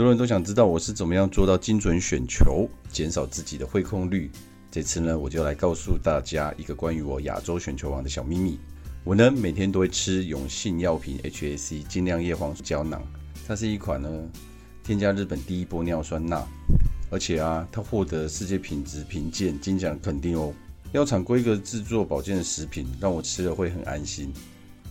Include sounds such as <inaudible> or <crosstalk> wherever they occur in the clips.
很多人都想知道我是怎么样做到精准选球，减少自己的挥空率。这次呢，我就来告诉大家一个关于我亚洲选球王的小秘密。我呢，每天都会吃永信药品 HAC 精酿叶黄素胶囊，它是一款呢添加日本第一玻尿酸钠，而且啊，它获得世界品质评鉴金奖肯定哦。药厂规格制作保健食品，让我吃了会很安心。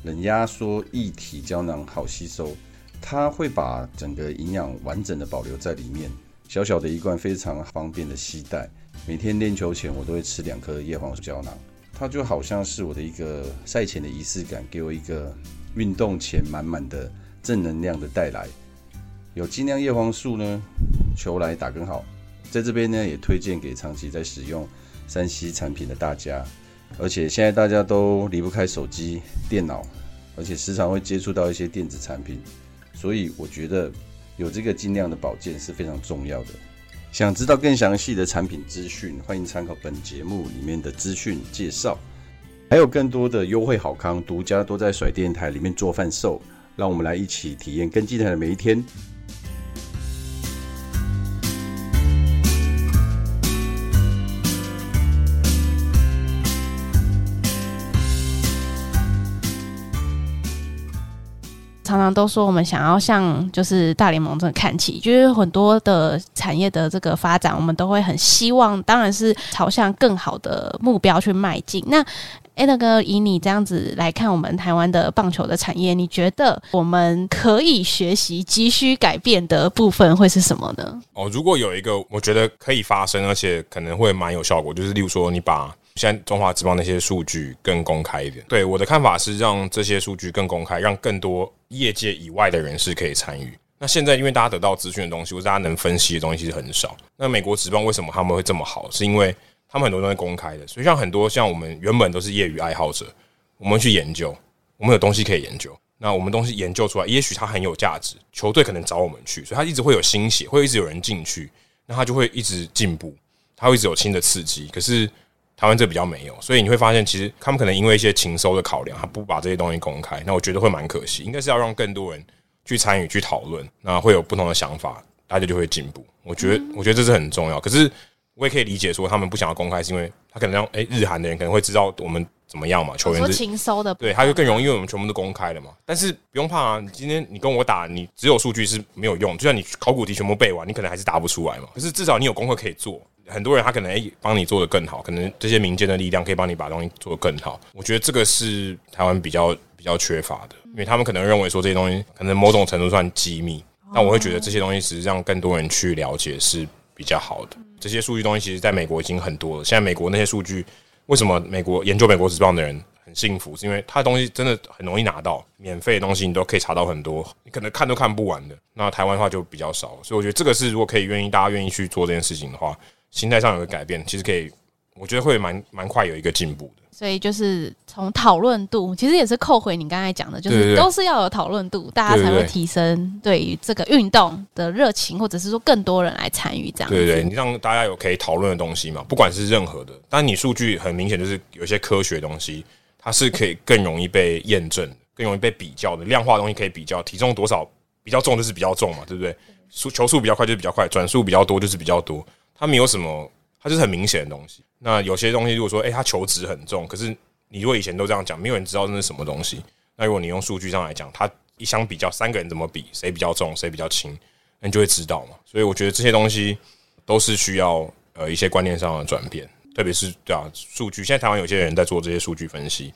冷压缩液体胶囊好吸收，它会把整个营养完整的保留在里面。小小的一罐，非常方便的携带。每天练球前，我都会吃两颗叶黄素胶囊，它就好像是我的一个赛前的仪式感，给我一个运动前满满的正能量的带来。有精酿叶黄素呢，球来打更好。在这边呢，也推荐给长期在使用 3C 产品的大家，而且现在大家都离不开手机、电脑，而且时常会接触到一些电子产品，所以我觉得有这个尽量的保健是非常重要的。想知道更详细的产品资讯，欢迎参考本节目里面的资讯介绍，还有更多的优惠好康，独家都在甩电台里面做贩售，让我们来一起体验更精彩的每一天。常常都说我们想要向就是大联盟这看齐，就是很多的产业的这个发展，我们都会很希望，当然是朝向更好的目标去迈进。那 Adam 哥，以你这样子来看我们台湾的棒球的产业，你觉得我们可以学习、急需改变的部分会是什么呢？哦，如果有一个我觉得可以发生，而且可能会蛮有效果，就是例如说你把。现在中华职棒那些数据更公开一点。对，我的看法是，让这些数据更公开，让更多业界以外的人士可以参与。那现在因为大家得到资讯的东西，或者大家能分析的东西其实很少。那美国职棒为什么他们会这么好？是因为他们很多东西公开的。所以像很多像我们原本都是业余爱好者，我们去研究，我们有东西可以研究。那我们东西研究出来，也许它很有价值，球队可能找我们去，所以它一直会有新血，会一直有人进去，那它就会一直进步，它会一直有新的刺激。可是。台湾这比较没有，所以你会发现，其实他们可能因为一些情搜的考量，他不把这些东西公开。那我觉得会蛮可惜，应该是要让更多人去参与、去讨论，那会有不同的想法，大家就会进步。我觉得，我觉得这是很重要。可是我也可以理解说，他们不想要公开，是因为他可能让诶日韩的人可能会知道我们怎么样嘛，球员是情搜的，对，他就更容易，因为我们全部都公开了嘛。但是不用怕啊，你今天你跟我打，你只有数据是没有用，就像你考古题全部背完，你可能还是答不出来嘛。可是至少你有功课可以做。很多人他可能诶帮你做得更好，可能这些民间的力量可以帮你把东西做得更好。我觉得这个是台湾比较比较缺乏的，因为他们可能认为说这些东西可能某种程度算机密，但我会觉得这些东西实际上更多人去了解是比较好的。这些数据东西其实在美国已经很多了。现在美国那些数据，为什么美国研究美国职棒的人很幸福？是因为他的东西真的很容易拿到，免费的东西你都可以查到很多，你可能看都看不完的。那台湾的话就比较少，所以我觉得这个是如果可以愿意大家愿意去做这件事情的话。心态上有个改变，其实可以，我觉得会蛮蛮快有一个进步的。所以就是从讨论度，其实也是扣回你刚才讲的，就是都是要有讨论度，大家才会提升对于这个运动的热情，或者是说更多人来参与这样。对对，你让大家有可以讨论的东西嘛，不管是任何的，但你数据很明显就是有一些科学的东西，它是可以更容易被验证，更容易被比较的，量化的东西可以比较，体重多少比较重就是比较重嘛，对不对？速球速比较快就是比较快，转速比较多就是比较多。它没有什么，它就是很明显的东西。那有些东西，如果说，诶、欸，它求职很重，可是你如果以前都这样讲，没有人知道那是什么东西。那如果你用数据上来讲，它一相比较，三个人怎么比，谁比较重，谁比较轻，那你就会知道嘛。所以我觉得这些东西都是需要呃一些观念上的转变，特别是对啊，数据。现在台湾有些人在做这些数据分析，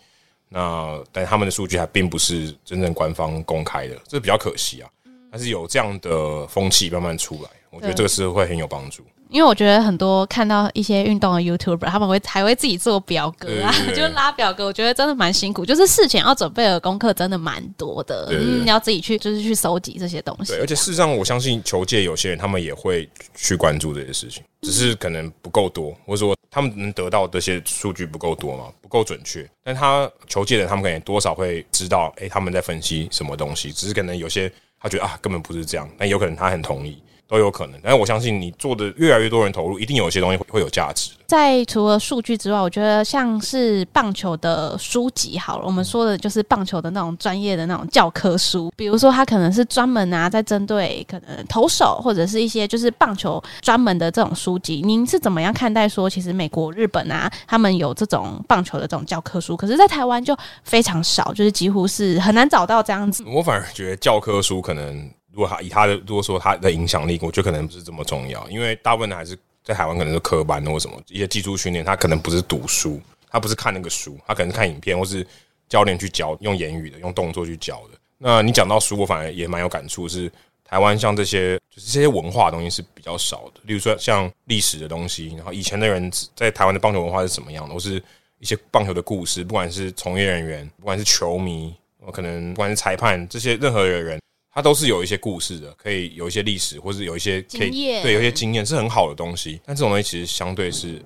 那但他们的数据还并不是真正官方公开的，这比较可惜啊。但是有这样的风气慢慢出来。我觉得这个是会很有帮助。因为我觉得很多看到一些运动的 YouTuber，他们会还会自己做表格啊，<laughs> 就拉表格。我觉得真的蛮辛苦，就是事前要准备的功课真的蛮多的，你要自己去就是去收集这些东西。对，而且事实上，我相信球界有些人他们也会去关注这些事情，只是可能不够多，或者说他们能得到这些数据不够多嘛，不够准确。但他球界的人他们可能多少会知道，哎，他们在分析什么东西，只是可能有些他觉得啊，根本不是这样，但有可能他很同意。都有可能，但是我相信你做的越来越多人投入，一定有一些东西会有价值。在除了数据之外，我觉得像是棒球的书籍好了，我们说的就是棒球的那种专业的那种教科书，比如说它可能是专门啊在针对可能投手或者是一些就是棒球专门的这种书籍。您是怎么样看待说，其实美国、日本啊，他们有这种棒球的这种教科书，可是在台湾就非常少，就是几乎是很难找到这样子。我反而觉得教科书可能。如果他以他的，如果说他的影响力，我觉得可能不是这么重要，因为大部分还是在台湾可能是科班或什么一些技术训练，他可能不是读书，他不是看那个书，他可能是看影片或是教练去教，用言语的，用动作去教的。那你讲到书，我反而也蛮有感触，是台湾像这些就是这些文化的东西是比较少的，例如说像历史的东西，然后以前的人在台湾的棒球文化是什么样的，或是一些棒球的故事，不管是从业人员，不管是球迷，我可能不管是裁判，这些任何的人。它都是有一些故事的，可以有一些历史，或是有一些可以对有一些经验是很好的东西。但这种东西其实相对是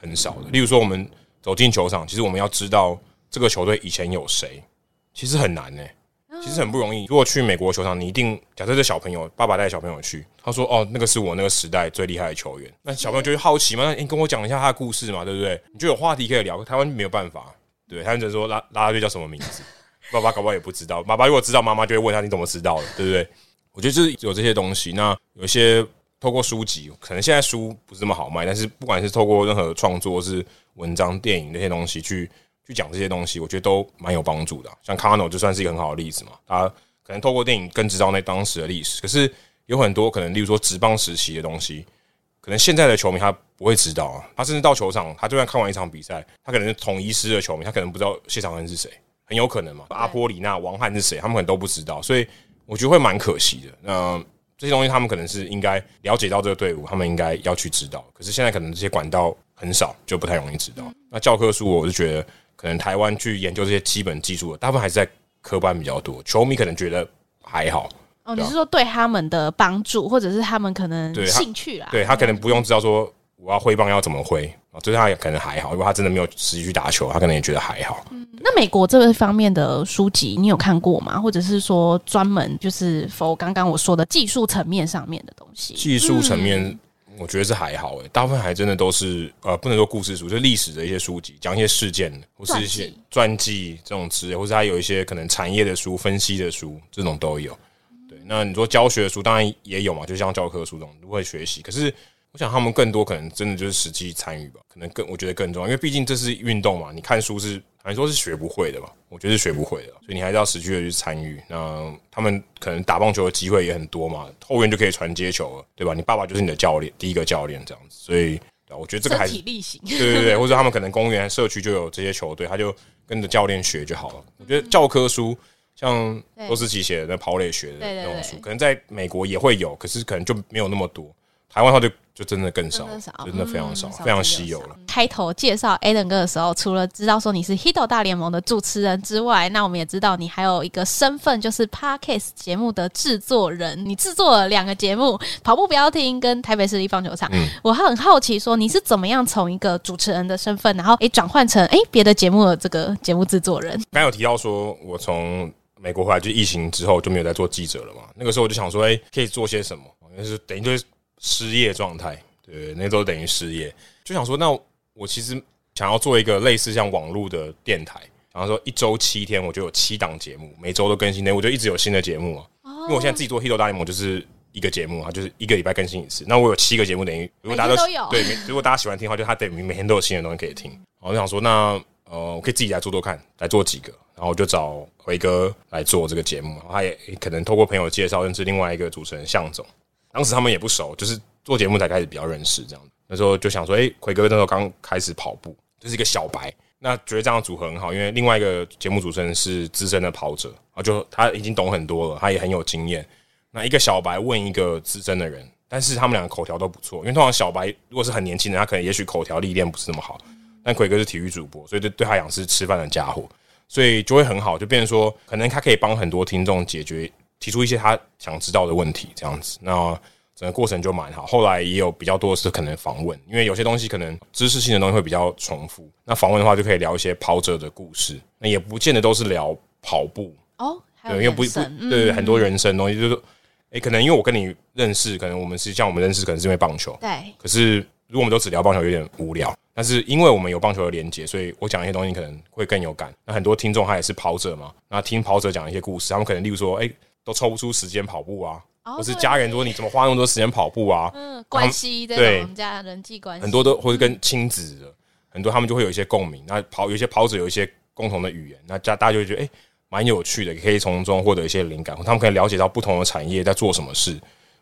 很少的。例如说，我们走进球场，其实我们要知道这个球队以前有谁，其实很难呢、欸，其实很不容易。如果去美国球场，你一定假设这小朋友爸爸带小朋友去，他说：“哦，那个是我那个时代最厉害的球员。”那小朋友就会好奇嘛，那你跟我讲一下他的故事嘛，对不对？你就有话题可以聊。台湾没有办法，对，他只能说拉拉拉队叫什么名字？爸爸搞不好也不知道，爸爸如果知道，妈妈就会问他，你怎么知道的，对不对？我觉得就是有这些东西。那有一些透过书籍，可能现在书不是这么好卖，但是不管是透过任何创作，是文章、电影那些东西去去讲这些东西，我觉得都蛮有帮助的。像 Kano 就算是一个很好的例子嘛，他可能透过电影更知道那当时的历史。可是有很多可能，例如说职棒时期的东西，可能现在的球迷他不会知道啊。他甚至到球场，他就算看完一场比赛，他可能是统一师的球迷，他可能不知道谢长恩是谁。很有可能嘛，阿波里纳、王翰是谁？他们可能都不知道，所以我觉得会蛮可惜的。那这些东西他们可能是应该了解到这个队伍，他们应该要去知道。可是现在可能这些管道很少，就不太容易知道。那教科书，我是觉得可能台湾去研究这些基本技术的，大部分还是在科班比较多。球迷可能觉得还好。哦，你是说对他们的帮助，或者是他们可能兴趣啦？对他，对他可能不用知道说我要挥棒要怎么挥。啊，就是他也可能还好，如果他真的没有实际去打球，他可能也觉得还好。嗯，那美国这个方面的书籍，你有看过吗？或者是说专门就是 for 刚刚我说的技术层面上面的东西？技术层面，我觉得是还好诶、欸，大部分还真的都是呃，不能说故事书，就是历史的一些书籍，讲一些事件，或是一些传记这种之类，或是他有一些可能产业的书、分析的书，这种都有。对，那你说教学的书，当然也有嘛，就像教科书这种，如何学习。可是。我想他们更多可能真的就是实际参与吧，可能更我觉得更重要，因为毕竟这是运动嘛。你看书是，好像说是学不会的吧？我觉得是学不会的，所以你还是要实际的去参与。那他们可能打棒球的机会也很多嘛，后援就可以传接球了，对吧？你爸爸就是你的教练，第一个教练这样子，所以我觉得这个还是体力行，对对对，或者他们可能公园社区就有这些球队，他就跟着教练学就好了。我觉得教科书像罗斯奇写的那跑垒学的那种书，可能在美国也会有，可是可能就没有那么多。台湾的话就就真的更少，真的非常少，嗯、非常稀有了。开头介绍 Alan 哥的时候，除了知道说你是 Hito 大联盟的主持人之外，那我们也知道你还有一个身份，就是 Podcast 节目的制作人。你制作了两个节目，《跑步不要停》跟台北市立棒球场。嗯、我很好奇，说你是怎么样从一个主持人的身份，然后诶转换成诶别的节目的这个节目制作人？刚有提到说，我从美国回来就疫情之后就没有再做记者了嘛。那个时候我就想说，诶可以做些什么？就是等于就是。失业状态，对，那时候等于失业，就想说，那我其实想要做一个类似像网络的电台，然后说一周七天，我就有七档节目，每周都更新那，我就一直有新的节目啊。因为我现在自己做《Hito 大联盟》就是一个节目啊，就是一个礼拜更新一次。那我有七个节目，等于如果大家都，都有对，如果大家喜欢听的话，就他等于每天都有新的东西可以听。然后我就想说，那呃，我可以自己来做做看，来做几个，然后我就找辉哥来做这个节目，他也可能透过朋友介绍认识另外一个主持人向总。当时他们也不熟，就是做节目才开始比较认识这样。那时候就想说，哎、欸，魁哥那时候刚开始跑步，就是一个小白，那觉得这样组合很好，因为另外一个节目主持人是资深的跑者，啊，就他已经懂很多了，他也很有经验。那一个小白问一个资深的人，但是他们两个口条都不错。因为通常小白如果是很年轻的，他可能也许口条历练不是那么好，但奎哥是体育主播，所以对对他讲是吃饭的家伙，所以就会很好，就变成说可能他可以帮很多听众解决提出一些他想知道的问题，这样子。那整个过程就蛮好。后来也有比较多的是可能访问，因为有些东西可能知识性的东西会比较重复。那访问的话就可以聊一些跑者的故事，那也不见得都是聊跑步哦。对，因为不不，对对，很多人生东西就是，哎、欸，可能因为我跟你认识，可能我们是像我们认识，可能是因为棒球。对。可是如果我们都只聊棒球，有点无聊。但是因为我们有棒球的连接，所以我讲一些东西可能会更有感。那很多听众他也是跑者嘛，那听跑者讲一些故事，他们可能例如说，哎、欸，都抽不出时间跑步啊，哦、或是家人说你怎么花那么多时间跑步啊？嗯，关系对，我们家人际关系很多都或者跟亲子的很多，他们就会有一些共鸣。那跑有一些跑者有一些共同的语言，那家大家就会觉得哎。欸蛮有趣的，可以从中获得一些灵感。他们可以了解到不同的产业在做什么事，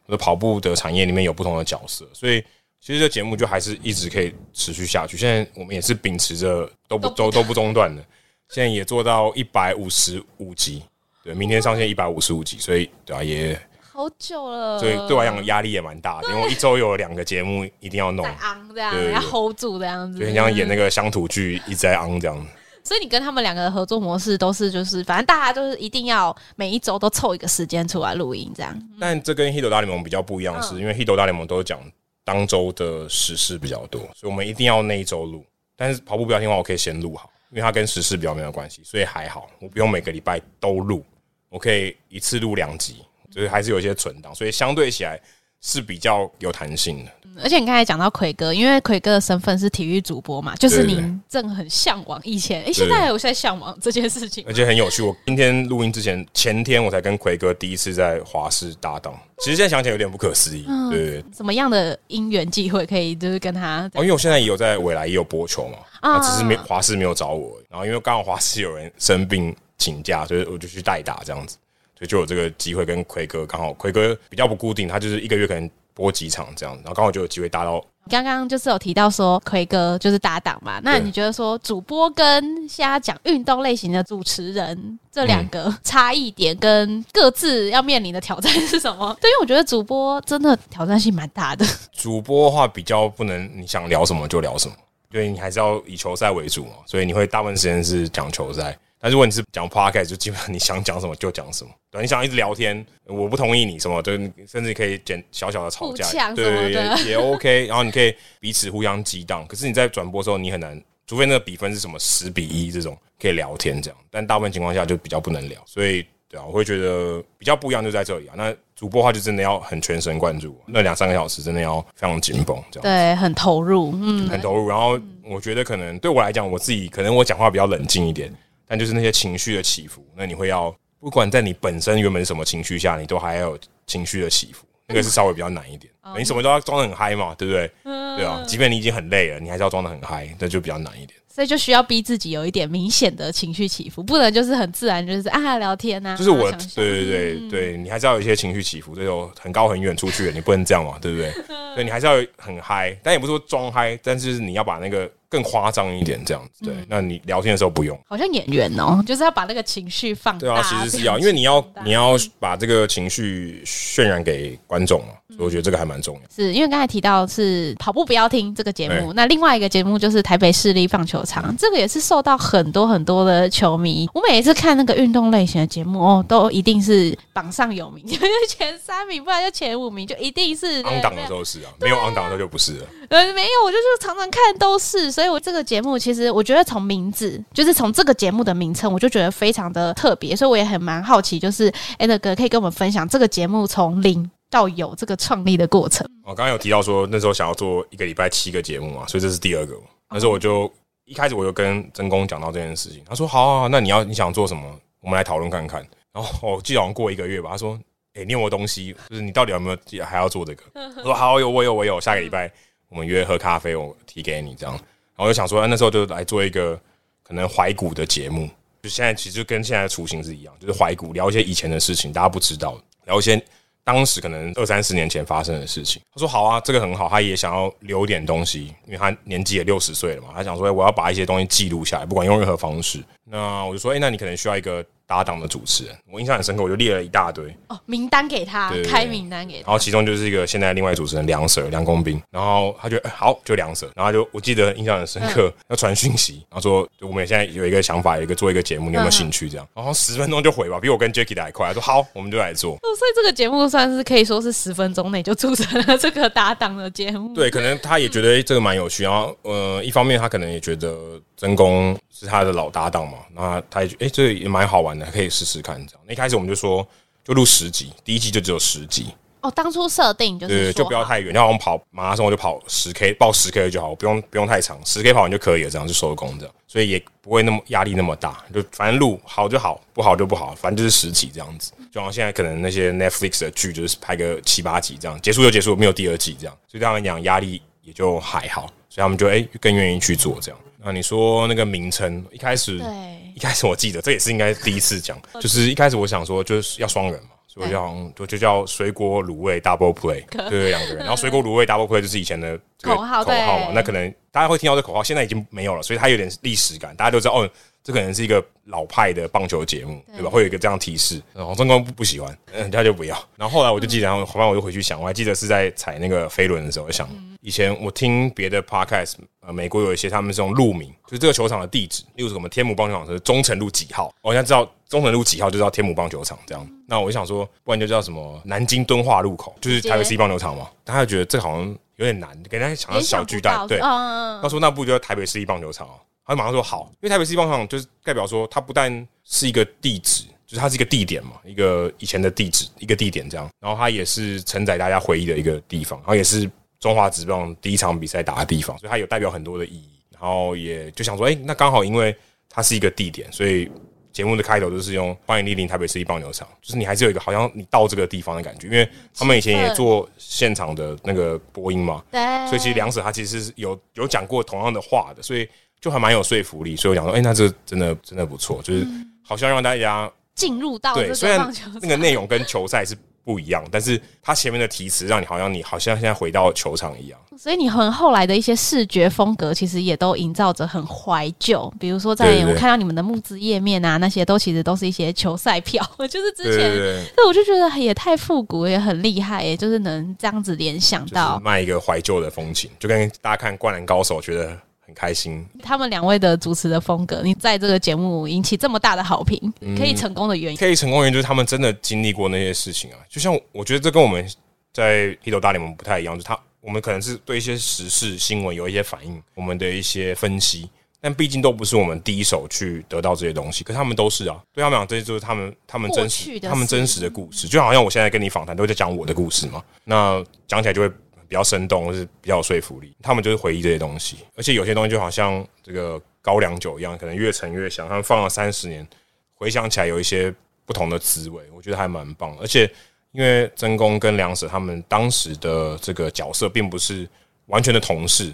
或者跑步的产业里面有不同的角色。所以其实这节目就还是一直可以持续下去。现在我们也是秉持着都不都都不中断的，现在也做到一百五十五集。对，明天上线一百五十五集，所以对啊，也好久了。所以对我来讲压力也蛮大的，因为我一周有两个节目一定要弄，在 on 这样，要 hold 住这样子，就很像演那个乡土剧一直在 on 这样。所以你跟他们两个的合作模式都是，就是反正大家都是一定要每一周都凑一个时间出来录音这样。但这跟《Hito 大联盟》比较不一样的是，因为《Hito 大联盟》都讲当周的时事比较多，所以我们一定要那一周录。但是跑步不要听话，我可以先录好，因为它跟时事比较没有关系，所以还好，我不用每个礼拜都录，我可以一次录两集，就是还是有一些存档，所以相对起来。是比较有弹性的，而且你刚才讲到奎哥，因为奎哥的身份是体育主播嘛，就是您正很向往以前，哎、欸，现在还有在向往这件事情，而且很有趣。我今天录音之前，前天我才跟奎哥第一次在华视搭档，其实现在想起来有点不可思议，嗯、对，什么样的因缘际会可以就是跟他？哦，因为我现在也有在未来也有播球嘛，啊，只是没华视没有找我，然后因为刚好华视有人生病请假，所以我就去代打这样子。所以就有这个机会跟奎哥，刚好奎哥比较不固定，他就是一个月可能播几场这样，然后刚好就有机会搭到。刚刚就是有提到说奎哥就是搭档嘛，那你觉得说主播跟现在讲运动类型的主持人这两个差异点跟各自要面临的挑战是什么？<laughs> 对，因为我觉得主播真的挑战性蛮大的。主播的话比较不能你想聊什么就聊什么，对，你还是要以球赛为主嘛，所以你会大部分时间是讲球赛。但如果你是讲 podcast，就基本上你想讲什么就讲什么。对，你想一直聊天，我不同意你什么，对，甚至你可以剪小小的吵架，对，也也 OK。然后你可以彼此互相激荡。可是你在转播的时候，你很难，除非那个比分是什么十比一这种，可以聊天这样。但大部分情况下就比较不能聊。所以，对啊，我会觉得比较不一样就在这里啊。那主播的话就真的要很全神贯注，那两三个小时真的要非常紧绷，这样。对，很投入，嗯，很投入。然后我觉得可能对我来讲，我自己可能我讲话比较冷静一点。但就是那些情绪的起伏，那你会要不管在你本身原本是什么情绪下，你都还要有情绪的起伏，那个是稍微比较难一点。你什么都要装的很嗨嘛，对不对？对啊，即便你已经很累了，你还是要装的很嗨，那就比较难一点。所以就需要逼自己有一点明显的情绪起伏，不能就是很自然，就是啊聊天呐。就是我，对对对对，你还是要有一些情绪起伏，这种很高很远出去的，你不能这样嘛，对不对？<laughs> 所以你还是要很嗨，但也不是说装嗨，但是你要把那个。更夸张一点，这样子对。那你聊天的时候不用，好像演员哦，就是要把那个情绪放大。对啊，其实是要，因为你要你要把这个情绪渲染给观众嘛。所以我觉得这个还蛮重要。是因为刚才提到是跑步不要听这个节目，那另外一个节目就是台北市立棒球场，这个也是受到很多很多的球迷。我每一次看那个运动类型的节目哦，都一定是榜上有名，<laughs> 就是前三名，不然就前五名，就一定是。昂档的时候是啊，没有昂档的时候就不是了。呃，没有，我就是常常看都是。所以我这个节目其实我觉得从名字，就是从这个节目的名称，我就觉得非常的特别。所以我也很蛮好奇，就是哎，那个可以跟我们分享这个节目从零到有这个创立的过程。我刚刚有提到说那时候想要做一个礼拜七个节目嘛，所以这是第二个。那时候我就一开始我就跟真公讲到这件事情，他说好啊，那你要你想做什么，我们来讨论看看。然后我记得好像过一个月吧，他说，哎，你有没有东西？就是你到底有没有还要做这个？我说好，有我有我有，下个礼拜。我们约喝咖啡，我提给你这样，然后我就想说，那时候就来做一个可能怀古的节目，就现在其实跟现在的雏形是一样，就是怀古聊一些以前的事情，大家不知道，聊一些当时可能二三十年前发生的事情。他说好啊，这个很好，他也想要留点东西，因为他年纪也六十岁了嘛，他想说我要把一些东西记录下来，不管用任何方式。那我就说，哎，那你可能需要一个搭档的主持人，我印象很深刻，我就列了一大堆。哦，名单给他，对对对，开名单给他，然后其中就是一个现在另外主持人梁 Sir 梁公斌，然后他就、欸、好就梁 Sir，然后他就我记得印象很深刻，要传讯息，然后说我们现在有一个想法，有一个做一个节目，你有没有兴趣？这样，然后十分钟就回吧，比我跟 Jacky 的还快，他说好，我们就来做。哦，所以这个节目算是可以说是十分钟内就组成了这个搭档的节目。对，可能他也觉得这个蛮有趣，然后呃，一方面他可能也觉得真公是他的老搭档嘛，那他哎、欸，这也蛮好玩的，可以试试看。这样，那一开始我们就说，就录十集，第一季就只有十集。哦，当初设定就是对，就不要太远，要我们跑马拉松，我就跑十 K，报十 K 就好，不用不用太长，十 K 跑完就可以了，这样就收工这样，所以也不会那么压力那么大，就反正录好就好，不好就不好，反正就是十集这样子。就像现在可能那些 Netflix 的剧，就是拍个七八集这样，结束就结束，没有第二季这样，所以对他们讲压力也就还好，所以他们就哎、欸、更愿意去做这样。那你说那个名称一开始，对，一开始我记得这也是应该第一次讲，<laughs> 就是一开始我想说就是要双人嘛。所以叫就就叫水果卤味 double play，<laughs> 对，两个人。然后水果卤味 double play 就是以前的口号口号嘛。那可能大家会听到这口号，现在已经没有了，所以它有点历史感。大家都知道哦，这可能是一个老派的棒球节目，对吧？会有一个这样提示。黄正光不不喜欢，<laughs> 人家就不要。然后后来我就记得，然后后来我就回去想，我还记得是在踩那个飞轮的时候，我想以前我听别的 podcast，呃，美国有一些他们是用路名，就是这个球场的地址，例如什么天母棒球场是忠诚路几号，我现在知道。中城路几号就叫天母棒球场这样，那我就想说，不然就叫什么南京敦化路口，就是台北市立棒球场嘛。他就觉得这个好像有点难，给人家想到小巨蛋。对，他说那不如就叫台北市立棒球场哦。他就马上说好，因为台北市立棒球场就是代表说，它不但是一个地址，就是它是一个地点嘛，一个以前的地址，一个地点这样。然后它也是承载大家回忆的一个地方，然后也是中华职棒第一场比赛打的地方，所以它有代表很多的意义。然后也就想说，哎，那刚好因为它是一个地点，所以。节目的开头就是用欢迎莅临台北市立棒球场，就是你还是有一个好像你到这个地方的感觉，因为他们以前也做现场的那个播音嘛，对，所以其实梁 Sir 他其实是有有讲过同样的话的，所以就还蛮有说服力。所以我讲说，哎、欸，那这真的真的不错，就是好像让大家进入到对，虽然那个内容跟球赛是。不一样，但是他前面的题词让你好像你好像现在回到球场一样，所以你很后来的一些视觉风格其实也都营造着很怀旧，比如说在我看到你们的募资页面啊，那些都其实都是一些球赛票，<laughs> 就是之前，对，我就觉得也太复古，也很厉害，也就是能这样子联想到。卖一个怀旧的风情，就跟大家看《灌篮高手》觉得。很开心，他们两位的主持的风格，你在这个节目引起这么大的好评，可以成功的原因，可以成功的原因就是他们真的经历过那些事情啊。就像我觉得这跟我们在《披头大联盟》不太一样，就是他我们可能是对一些时事新闻有一些反应，我们的一些分析，但毕竟都不是我们第一手去得到这些东西，可是他们都是啊。对他们讲，这些就是他们他们真实他们真实的故事，就好像我现在跟你访谈都在讲我的故事嘛，那讲起来就会。比较生动，或是比较有说服力。他们就是回忆这些东西，而且有些东西就好像这个高粱酒一样，可能越陈越香。他们放了三十年，回想起来有一些不同的滋味，我觉得还蛮棒。而且因为真公跟梁 Sir 他们当时的这个角色并不是完全的同事，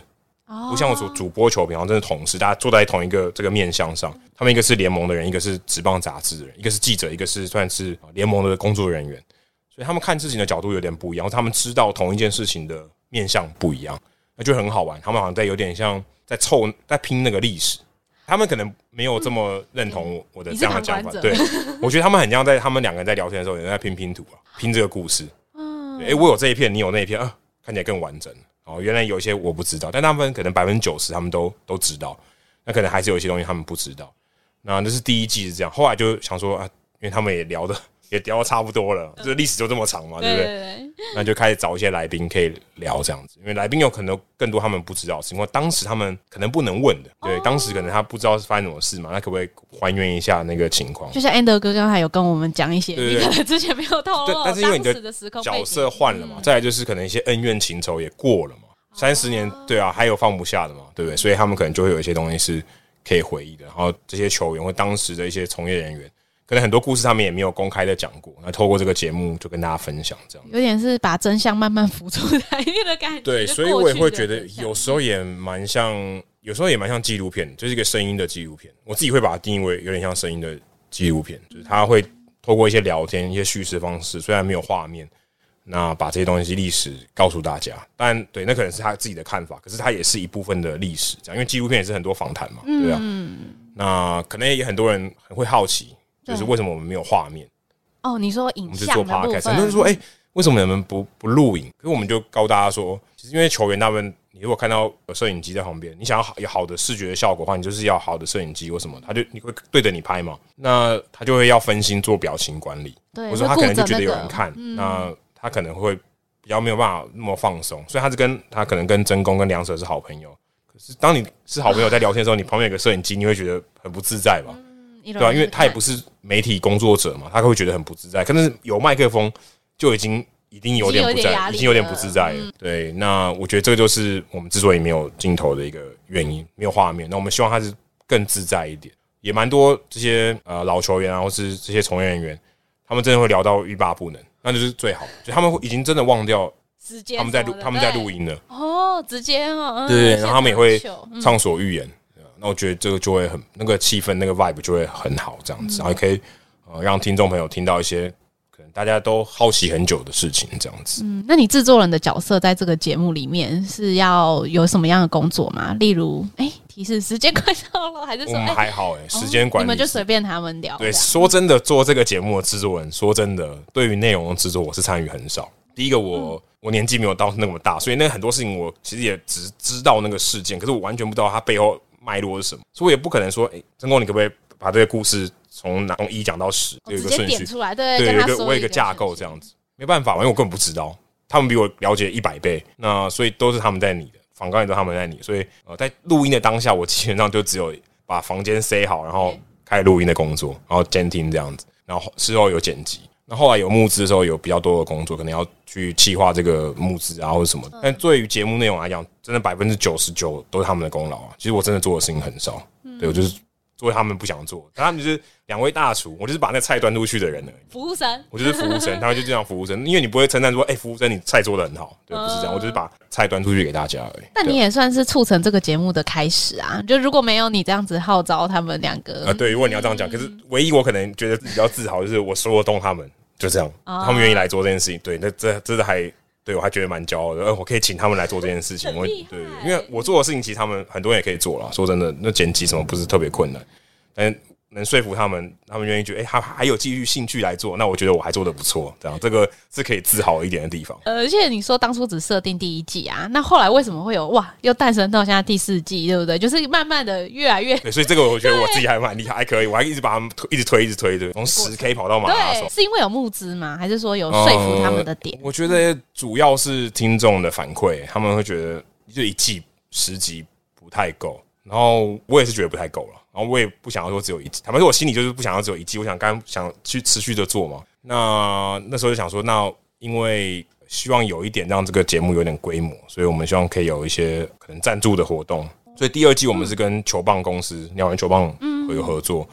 不像我主主播球评，好像真的同事，大家坐在同一个这个面向上。他们一个是联盟的人，一个是职棒杂志的人，一个是记者，一个是算是联盟的工作人员。所以他们看事情的角度有点不一样，他们知道同一件事情的面向不一样，那就很好玩。他们好像在有点像在凑、在拼那个历史。他们可能没有这么认同我的这样的讲法。对，我觉得他们很像在他们两个人在聊天的时候，有人在拼拼图啊，拼这个故事。嗯，哎，我有这一片，你有那一片啊，看起来更完整。哦，原来有一些我不知道，但他们可能百分之九十他们都都知道。那可能还是有一些东西他们不知道。那这是第一季是这样，后来就想说啊，因为他们也聊的。也聊得差不多了，这历史就这么长嘛，对不对？那就开始找一些来宾可以聊这样子，因为来宾有可能更多他们不知道，是因为当时他们可能不能问的，对，当时可能他不知道是发生什么事嘛，那可不可以还原一下那个情况？就像安德哥刚才有跟我们讲一些，你可能之前没有透露，但是因为你的角色换了嘛，再来就是可能一些恩怨情仇也过了嘛，三十年，对啊，还有放不下的嘛，对不对？所以他们可能就会有一些东西是可以回忆的，然后这些球员或当时的一些从业人员。可能很多故事他们也没有公开的讲过，那透过这个节目就跟大家分享，这样有点是把真相慢慢浮出台面的感觉。对，所以我也会觉得有时候也蛮像，有时候也蛮像纪录片，就是一个声音的纪录片。我自己会把它定义为有点像声音的纪录片，就是他会透过一些聊天、一些叙事方式，虽然没有画面，那把这些东西历史告诉大家。但对，那可能是他自己的看法，可是他也是一部分的历史，这样，因为纪录片也是很多访谈嘛，对啊。那可能也很多人很会好奇。就是为什么我们没有画面？哦，你说影像的部分，我们是做 podcast，就是说，哎、欸，为什么你们不不录影？可是我们就告大家说，其实因为球员他们，你如果看到有摄影机在旁边，你想要好有好的视觉的效果的话，你就是要好的摄影机或什么，他就你会对着你拍嘛，那他就会要分心做表情管理，对，或者说他可能就觉得有人看，那他可能会比较没有办法那么放松，所以他是跟他可能跟真宫跟梁舍是好朋友，可是当你是好朋友在聊天的时候，你旁边有个摄影机，你会觉得很不自在吧？嗯、对啊，因为他也不是媒体工作者嘛，他会觉得很不自在。可是有麦克风就已经已经有点不在，已经有点不自在了。对，那我觉得这个就是我们之所以没有镜头的一个原因，没有画面。那我们希望他是更自在一点。也蛮多这些呃老球员啊，或是这些从业人员，他们真的会聊到欲罢不能，那就是最好。就他们已经真的忘掉时间，他们在录他们在录音了。哦，直接哦，对，然后他们也会畅所欲言。那我觉得这个就会很那个气氛，那个 vibe 就会很好，这样子，然后也可以呃让听众朋友听到一些可能大家都好奇很久的事情，这样子。嗯，那你制作人的角色在这个节目里面是要有什么样的工作吗？例如，哎，提示时间快到了，还是说还好？哎，时间管理，你们就随便他们聊。对，说真的，做这个节目的制作人，说真的，对于内容的制作，我是参与很少。第一个，我我年纪没有到那么大，所以那很多事情我其实也只知道那个事件，可是我完全不知道它背后。脉络是什么？所以我也不可能说，哎、欸，真宫，你可不可以把这个故事从哪从一讲到十，有一个顺序出来？对，对，有一个我有一个架构这样子，没办法，因为我根本不知道，他们比我了解一百倍，那所以都是他们在你的，访纲也都他们在你，所以呃，在录音的当下，我基本上就只有把房间塞好，然后开始录音的工作，然后监听这样子，然后事后有剪辑。那后来有募资的时候，有比较多的工作，可能要去计划这个募资啊，或者什么。但对于节目内容来讲，真的百分之九十九都是他们的功劳啊。其实我真的做的事情很少，对，我就是。做他们不想做，他们就是两位大厨，我就是把那菜端出去的人而已。服务生，我就是服务生，他们就这样服务生，因为你不会称赞说，哎、欸，服务生你菜做的很好，对，不是这样，我就是把菜端出去给大家而已。那你也算是促成这个节目的开始啊！就如果没有你这样子号召他们两个，啊，对，如果你要这样讲，可是唯一我可能觉得比较自豪就是我说得动他们，就这样，他们愿意来做这件事情，对，那这这是还。对，我还觉得蛮骄傲的，呃，我可以请他们来做这件事情。我对，因为我做的事情，其实他们很多人也可以做了。说真的，那剪辑什么不是特别困难，但。能说服他们，他们愿意觉得，哎、欸，他还有继续兴趣来做，那我觉得我还做的不错，这样这个是可以自豪一点的地方。呃，而且你说当初只设定第一季啊，那后来为什么会有哇，又诞生到现在第四季，对不对？就是慢慢的越来越，对，所以这个我觉得我自己还蛮厉害，还可以，我还一直把 <laughs> 他们推一直推，一直推的，从十 K 跑到马拉松，是因为有募资吗？还是说有说服他们的点？呃、我觉得主要是听众的反馈，他们会觉得就一季十集不太够，然后我也是觉得不太够了。然后我也不想要说只有一季，坦白说，我心里就是不想要只有一季。我想刚想去持续的做嘛。那那时候就想说，那因为希望有一点让这个节目有点规模，所以我们希望可以有一些可能赞助的活动。所以第二季我们是跟球棒公司鸟人球棒会有合作，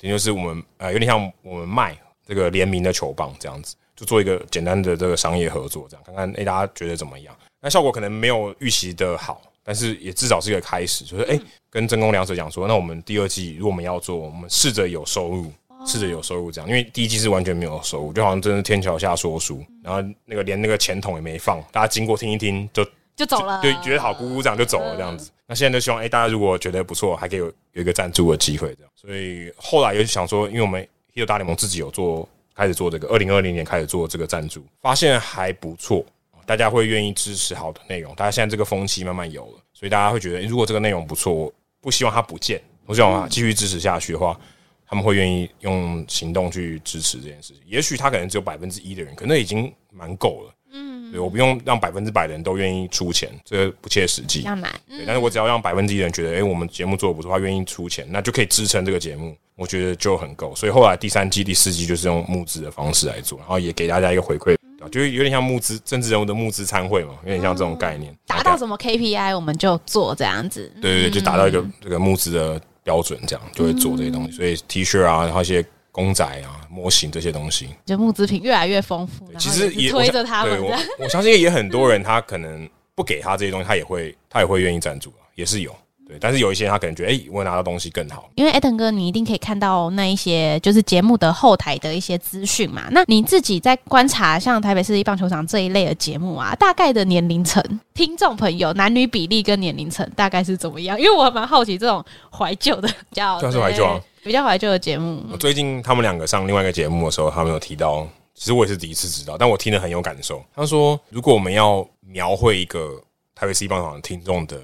也就是我们呃有点像我们卖这个联名的球棒这样子，就做一个简单的这个商业合作，这样看看诶大家觉得怎么样？那效果可能没有预期的好。但是也至少是一个开始，就是哎、欸，跟真宫两者讲说，那我们第二季如果我们要做，我们试着有收入，试着有收入这样，因为第一季是完全没有收入，就好像真的天桥下说书，然后那个连那个钱桶也没放，大家经过听一听就就走了，就觉得好鼓鼓掌就走了这样子。那现在就希望哎、欸，大家如果觉得不错，还可以有有一个赞助的机会这样。所以后来也想说，因为我们 Hito 大联盟自己有做，开始做这个，二零二零年开始做这个赞助，发现还不错。大家会愿意支持好的内容，大家现在这个风气慢慢有了，所以大家会觉得，如果这个内容不错，我不希望它不见，我希望它继续支持下去的话，他们会愿意用行动去支持这件事情。也许他可能只有百分之一的人，可能已经蛮够了。嗯，对，我不用让百分之百的人都愿意出钱，这个不切实际。对，但是我只要让百分之一的人觉得，哎，我们节目做的不错，他愿意出钱，那就可以支撑这个节目，我觉得就很够。所以后来第三季、第四季就是用募资的方式来做，然后也给大家一个回馈。就有点像募资政治人物的募资参会嘛，有点像这种概念。达到什么 KPI 我们就做这样子。对对对，就达到一个这个募资的标准，这样就会做这些东西。所以 T 恤啊，然后一些公仔啊、模型这些东西，就募资品越来越丰富。其实也推着他们。我我相信也很多人，他可能不给他这些东西，他也会他也会愿意赞助啊，也是有。对，但是有一些人他可能觉得，哎、欸，我拿到东西更好。因为 Eden 哥，你一定可以看到那一些就是节目的后台的一些资讯嘛。那你自己在观察像台北市立棒球场这一类的节目啊，大概的年龄层、听众朋友、男女比例跟年龄层大概是怎么样？因为我蛮好奇这种怀旧的，<laughs> 叫算是怀旧啊。比较怀旧的节目。我最近他们两个上另外一个节目的时候，他们有提到，其实我也是第一次知道，但我听得很有感受。他说，如果我们要描绘一个台北市一棒球场听众的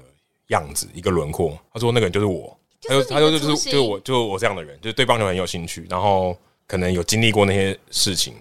样子，一个轮廓，他说那个人就是我，他说他说就是就是我就是我这样的人，就是对棒球很有兴趣，然后可能有经历过那些事情，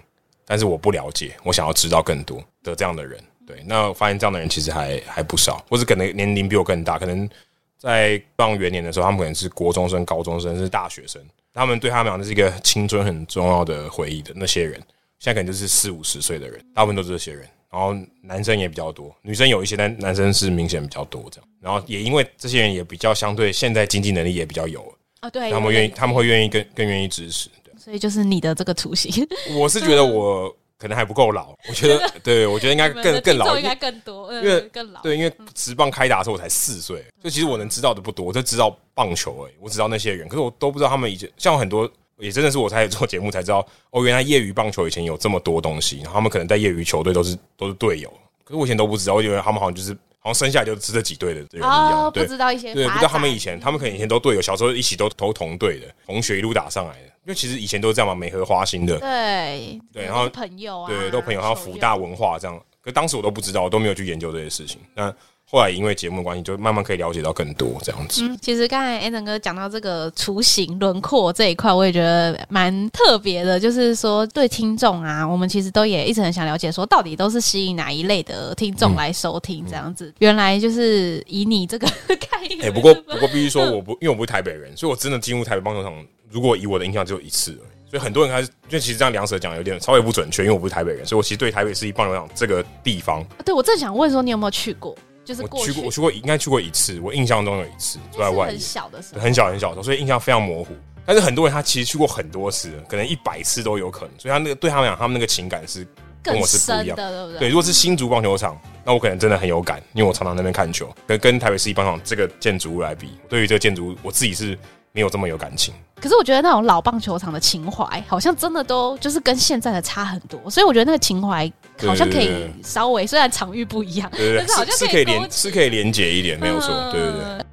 但是我不了解，我想要知道更多的这样的人。对，那我发现这样的人其实还还不少，或者可能年龄比我更大，可能在棒元年的时候，他们可能是国中生、高中生，甚至大学生，他们对他们讲，这是一个青春很重要的回忆的那些人，现在可能就是四五十岁的人，大部分都是这些人。然后男生也比较多，女生有一些，但男生是明显比较多这样。然后也因为这些人也比较相对，现在经济能力也比较有啊，对，他们愿意，他们会愿意更更愿意支持。对，所以就是你的这个雏形，我是觉得我。可能还不够老，我觉得，对，我觉得应该更更老，应该更多，因为更老。对，因为直棒开打的时候我才四岁，所以其实我能知道的不多，我就知道棒球而已，我知道那些人，可是我都不知道他们以前，像很多也真的是我才做节目才知道，哦，原来业余棒球以前有这么多东西，然后他们可能在业余球队都是都是队友，可是我以前都不知道，我以为他们好像就是。好像生下来就是这几队的人一样，对，不知道一些，对，不知道他们以前，他们可能以前都队友，小时候一起都投同队的，同学一路打上来的。因为其实以前都是这样嘛，美和花心的，对对，然后朋友啊，对，都朋友，还有福大文化这样。可当时我都不知道，我都没有去研究这些事情。那。后来因为节目的关系，就慢慢可以了解到更多这样子。嗯，其实刚才 Alan 哥讲到这个雏形轮廓这一块，我也觉得蛮特别的。就是说，对听众啊，我们其实都也一直很想了解，说到底都是吸引哪一类的听众来收听这样子。嗯、原来就是以你这个 <laughs> 概念。哎、欸，不过不过必须说，我不因为我不是台北人，所以我真的进入台北棒球场，如果以我的印象只有一次。所以很多人开始，因为其实这样两者讲有点稍微不准确，因为我不是台北人，所以我其实对台北市一棒球场这个地方，对我正想问说，你有没有去过？就是我去过，我去过，应该去过一次。我印象中有一次住在外，很小的时候，很小很小的时候，所以印象非常模糊。但是很多人他其实去过很多次，可能一百次都有可能。所以他那个对他们讲，他们那个情感是跟我是不一样的，对不对？对，如果是新竹棒球场，那我可能真的很有感，因为我常常在那边看球。跟跟台北市一棒球场这个建筑物来比，对于这个建筑物，我自己是没有这么有感情。可是我觉得那种老棒球场的情怀，好像真的都就是跟现在的差很多。所以我觉得那个情怀好像可以稍微，虽然场域不一样，但是好像是可以连是可以连接一点，没有错，对对对。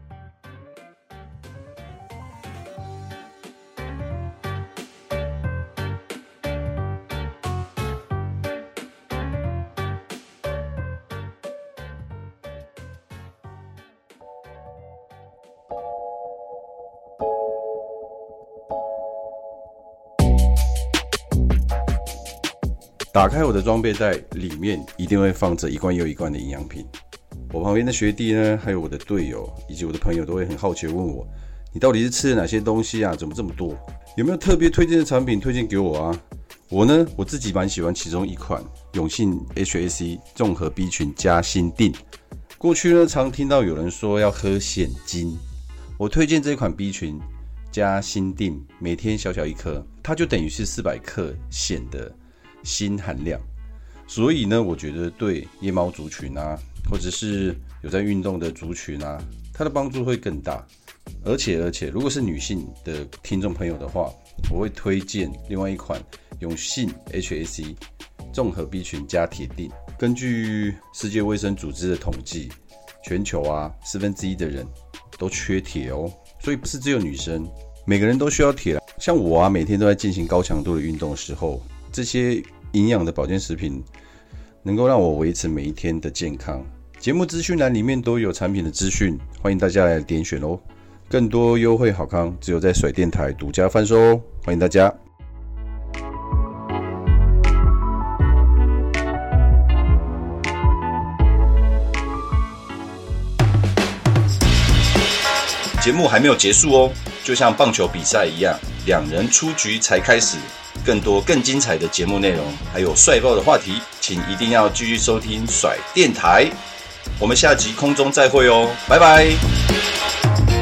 打开我的装备袋，里面一定会放着一罐又一罐的营养品。我旁边的学弟呢，还有我的队友以及我的朋友，都会很好奇问我：“你到底是吃了哪些东西啊？怎么这么多？有没有特别推荐的产品推荐给我啊？”我呢，我自己蛮喜欢其中一款永信 HAC 综合 B 群加锌锭。过去呢，常听到有人说要喝蚬精，我推荐这款 B 群加锌锭，每天小小一颗，它就等于是四百克显的。锌含量，所以呢，我觉得对夜猫族群啊，或者是有在运动的族群啊，它的帮助会更大。而且而且，如果是女性的听众朋友的话，我会推荐另外一款永信 HAC 综合 B 群加铁定。根据世界卫生组织的统计，全球啊四分之一的人都缺铁哦，所以不是只有女生，每个人都需要铁。像我啊，每天都在进行高强度的运动的时候。这些营养的保健食品能够让我维持每一天的健康。节目资讯栏里面都有产品的资讯，欢迎大家来点选哦。更多优惠好康，只有在甩电台独家贩售哦。欢迎大家。节目还没有结束哦，就像棒球比赛一样，两人出局才开始。更多更精彩的节目内容，还有帅爆的话题，请一定要继续收听甩电台。我们下集空中再会哦，拜拜。